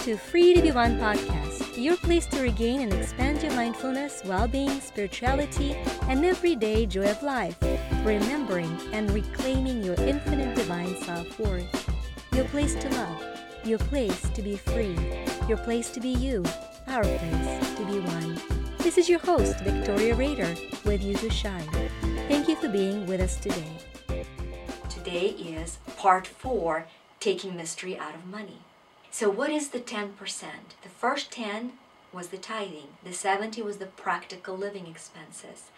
to Free to Be One podcast, your place to regain and expand your mindfulness, well being, spirituality, and everyday joy of life, remembering and reclaiming your infinite divine self worth. Your place to love, your place to be free, your place to be you, our place to be one. This is your host, Victoria Rader, with you to shine. Thank you for being with us today. Today is part four taking mystery out of money. So, what is the 10%? The first 10 was the tithing, the 70 was the practical living expenses.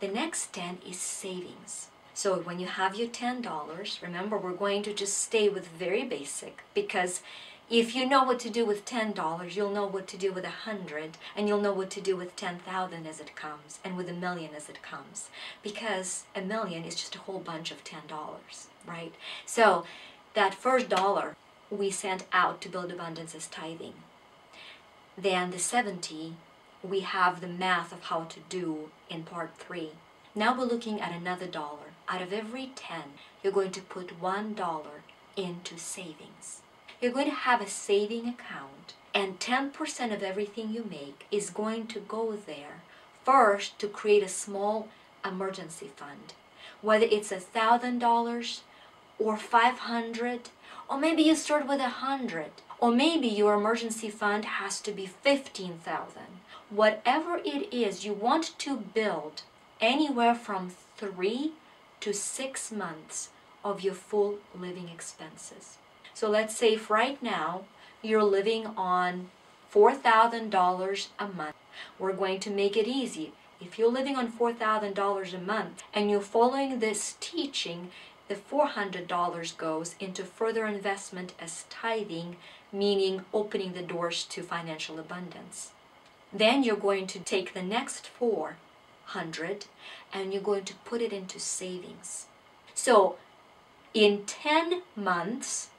The next 10 is savings. So, when you have your $10, remember we're going to just stay with very basic because if you know what to do with $10, you'll know what to do with a 100 and you'll know what to do with 10,000 as it comes and with a million as it comes because a million is just a whole bunch of $10, right? So, that first dollar we sent out to build abundance as tithing. Then the 70, we have the math of how to do in part 3. Now we're looking at another dollar. Out of every 10, you're going to put $1 into savings. You're going to have a saving account, and 10% of everything you make is going to go there first to create a small emergency fund. Whether it's a $1,000 or 500 or maybe you start with a hundred. Or maybe your emergency fund has to be 15,000 whatever it is you want to build anywhere from 3 to 6 months of your full living expenses. So let's say if right now you're living on $4,000 a month we're going to make it easy. If you're living on $4,000 a month and you're following this teaching the $400 goes into further investment as tithing, meaning opening the doors to financial abundance. Then you're going to take the next 400 and you're going to put it into savings. So in 10 months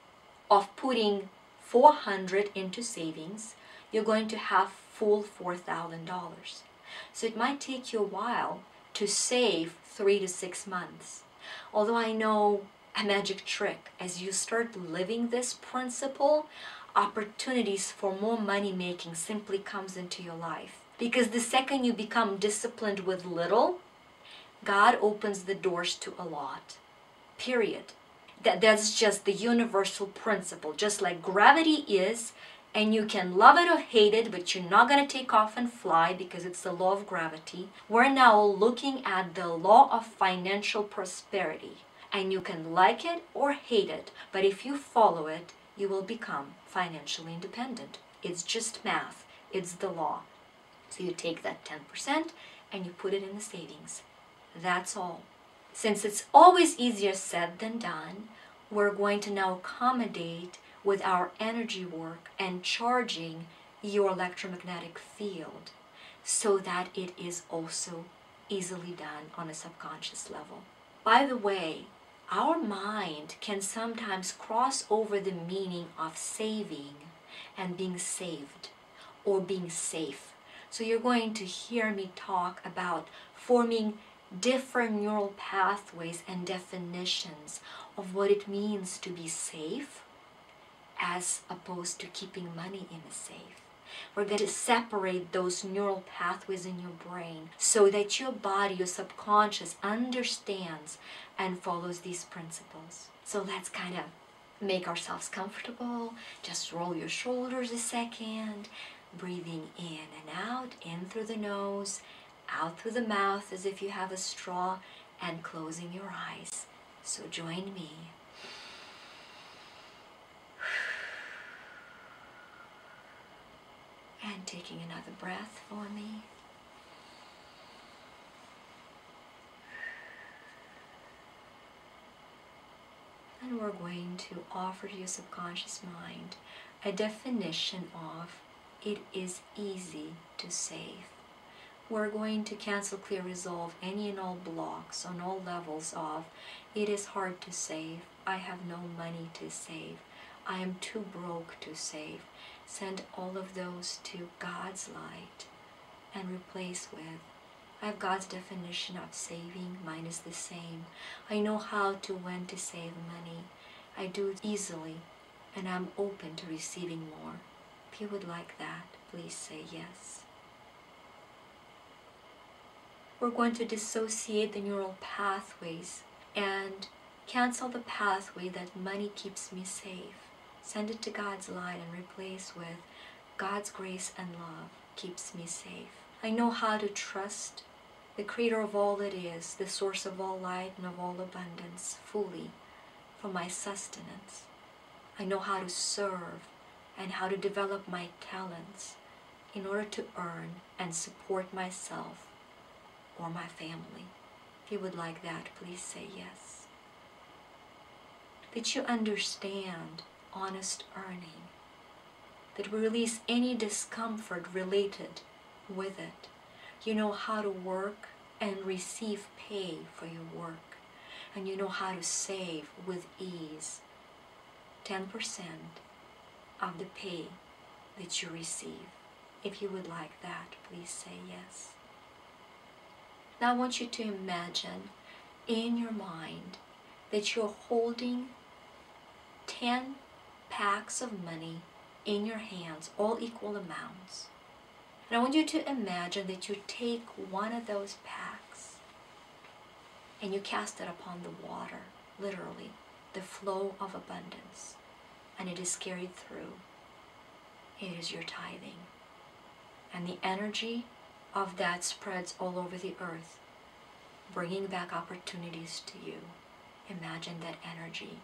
of putting 400 into savings, you're going to have full $4,000. So it might take you a while to save 3 to 6 months. Although I know a magic trick, as you start living this principle, opportunities for more money making simply comes into your life. Because the second you become disciplined with little, God opens the doors to a lot. Period. That that's just the universal principle. Just like gravity is, and you can love it or hate it, but you're not going to take off and fly because it's the law of gravity. We're now looking at the law of financial prosperity, and you can like it or hate it, but if you follow it, you will become financially independent. It's just math, it's the law. So you take that 10% and you put it in the savings. That's all. Since it's always easier said than done, we're going to now accommodate with our energy work and charging your electromagnetic field so that it is also easily done on a subconscious level. By the way, our mind can sometimes cross over the meaning of saving and being saved or being safe. So you're going to hear me talk about forming different neural pathways and definitions of what it means to be safe as opposed to keeping money in a safe. We're going to separate those neural pathways in your brain so that your body, your subconscious, understands and follows these principles. So let's kind of make ourselves comfortable. Just roll your shoulders a second, breathing in and out, in through the nose, out through the mouth as if you have a straw, and closing your eyes. So join me. And taking another breath for me. And we're going to offer to your subconscious mind a definition of it is easy to save. We're going to cancel, clear, resolve any and all blocks on all levels of it is hard to save, I have no money to save, I am too broke to save. Send all of those to God's light and replace with I have God's definition of saving. Mine is the same. I know how to when to save money. I do it easily and I'm open to receiving more. If you would like that, please say yes. We're going to dissociate the neural pathways and cancel the pathway that money keeps me safe. Send it to God's light and replace with God's grace and love keeps me safe. I know how to trust the creator of all that is, the source of all light and of all abundance, fully for my sustenance. I know how to serve and how to develop my talents in order to earn and support myself or my family. If you would like that, please say yes. That you understand honest earning, that we release any discomfort related with it. You know how to work and receive pay for your work, and you know how to save with ease 10% of the pay that you receive. If you would like that, please say yes. Now I want you to imagine in your mind that you're holding 10 packs of money in your hands, all equal amounts. And I want you to imagine that you take one of those packs and you cast it upon the water, literally, the flow of abundance, and it is carried through. It is your tithing. And the energy of that spreads all over the earth, bringing back opportunities to you. Imagine that energy.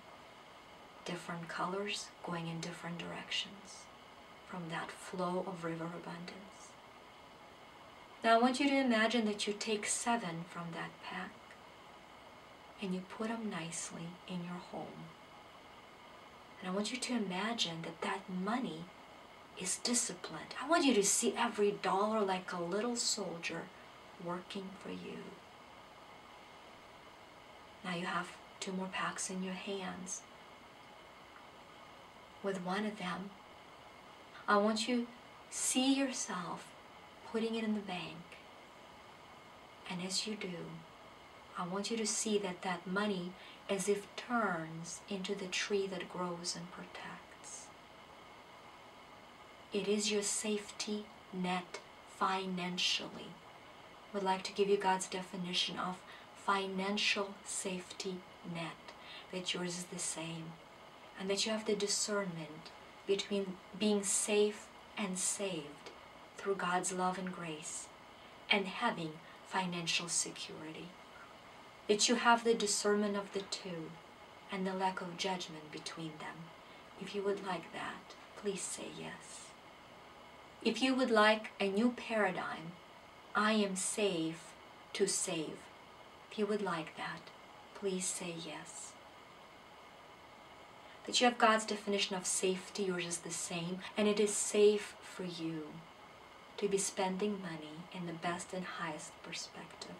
Different colors going in different directions from that flow of river abundance. Now I want you to imagine that you take seven from that pack and you put them nicely in your home. And I want you to imagine that that money is disciplined. I want you to see every dollar like a little soldier working for you. Now you have two more packs in your hands. With one of them, I want you see yourself putting it in the bank. And as you do, I want you to see that that money as if turns into the tree that grows and protects. It is your safety net financially. Would like to give you God's definition of financial safety net, that yours is the same, and that you have the discernment between being safe and saved through God's love and grace and having financial security. That you have the discernment of the two and the lack of judgment between them. If you would like that, please say yes. If you would like a new paradigm, I am safe to save. If you would like that, please say yes. That you have God's definition of safety, yours is the same, and it is safe for you to be spending money in the best and highest perspective.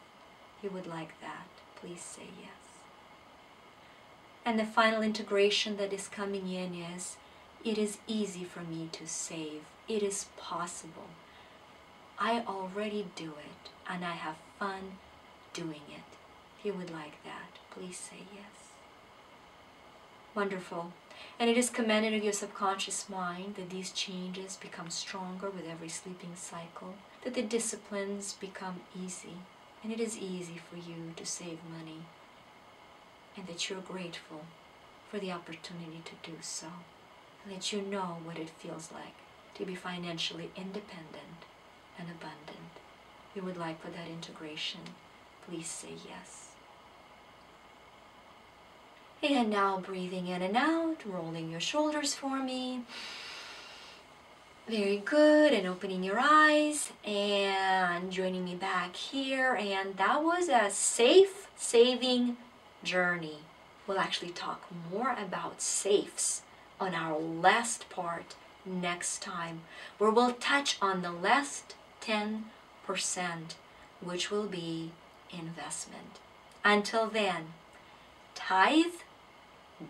You would like that, please say yes. And the final integration that is coming in is it is easy for me to save. It is possible. I already do it and I have fun doing it. If you would like that, please say yes. Wonderful. And it is commanded of your subconscious mind that these changes become stronger with every sleeping cycle, that the disciplines become easy, and it is easy for you to save money, and that you're grateful for the opportunity to do so, and that you know what it feels like to be financially independent and abundant. You would like for that integration, please say yes. And now breathing in and out, rolling your shoulders for me. Very good, and opening your eyes and joining me back here. And that was a safe saving journey. We'll actually talk more about safes on our last part next time, where we'll touch on the last 10%, which will be investment. Until then, tithe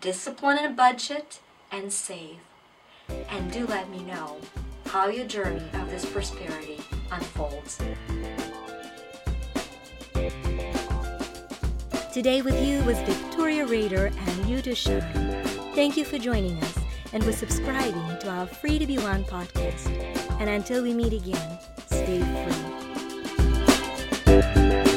discipline a budget, and save. And do let me know how your journey of this prosperity unfolds. Today with you was Victoria Rader and Shine. Thank you for joining us. and for subscribing to our Free to Be One podcast. And until we meet again, stay free.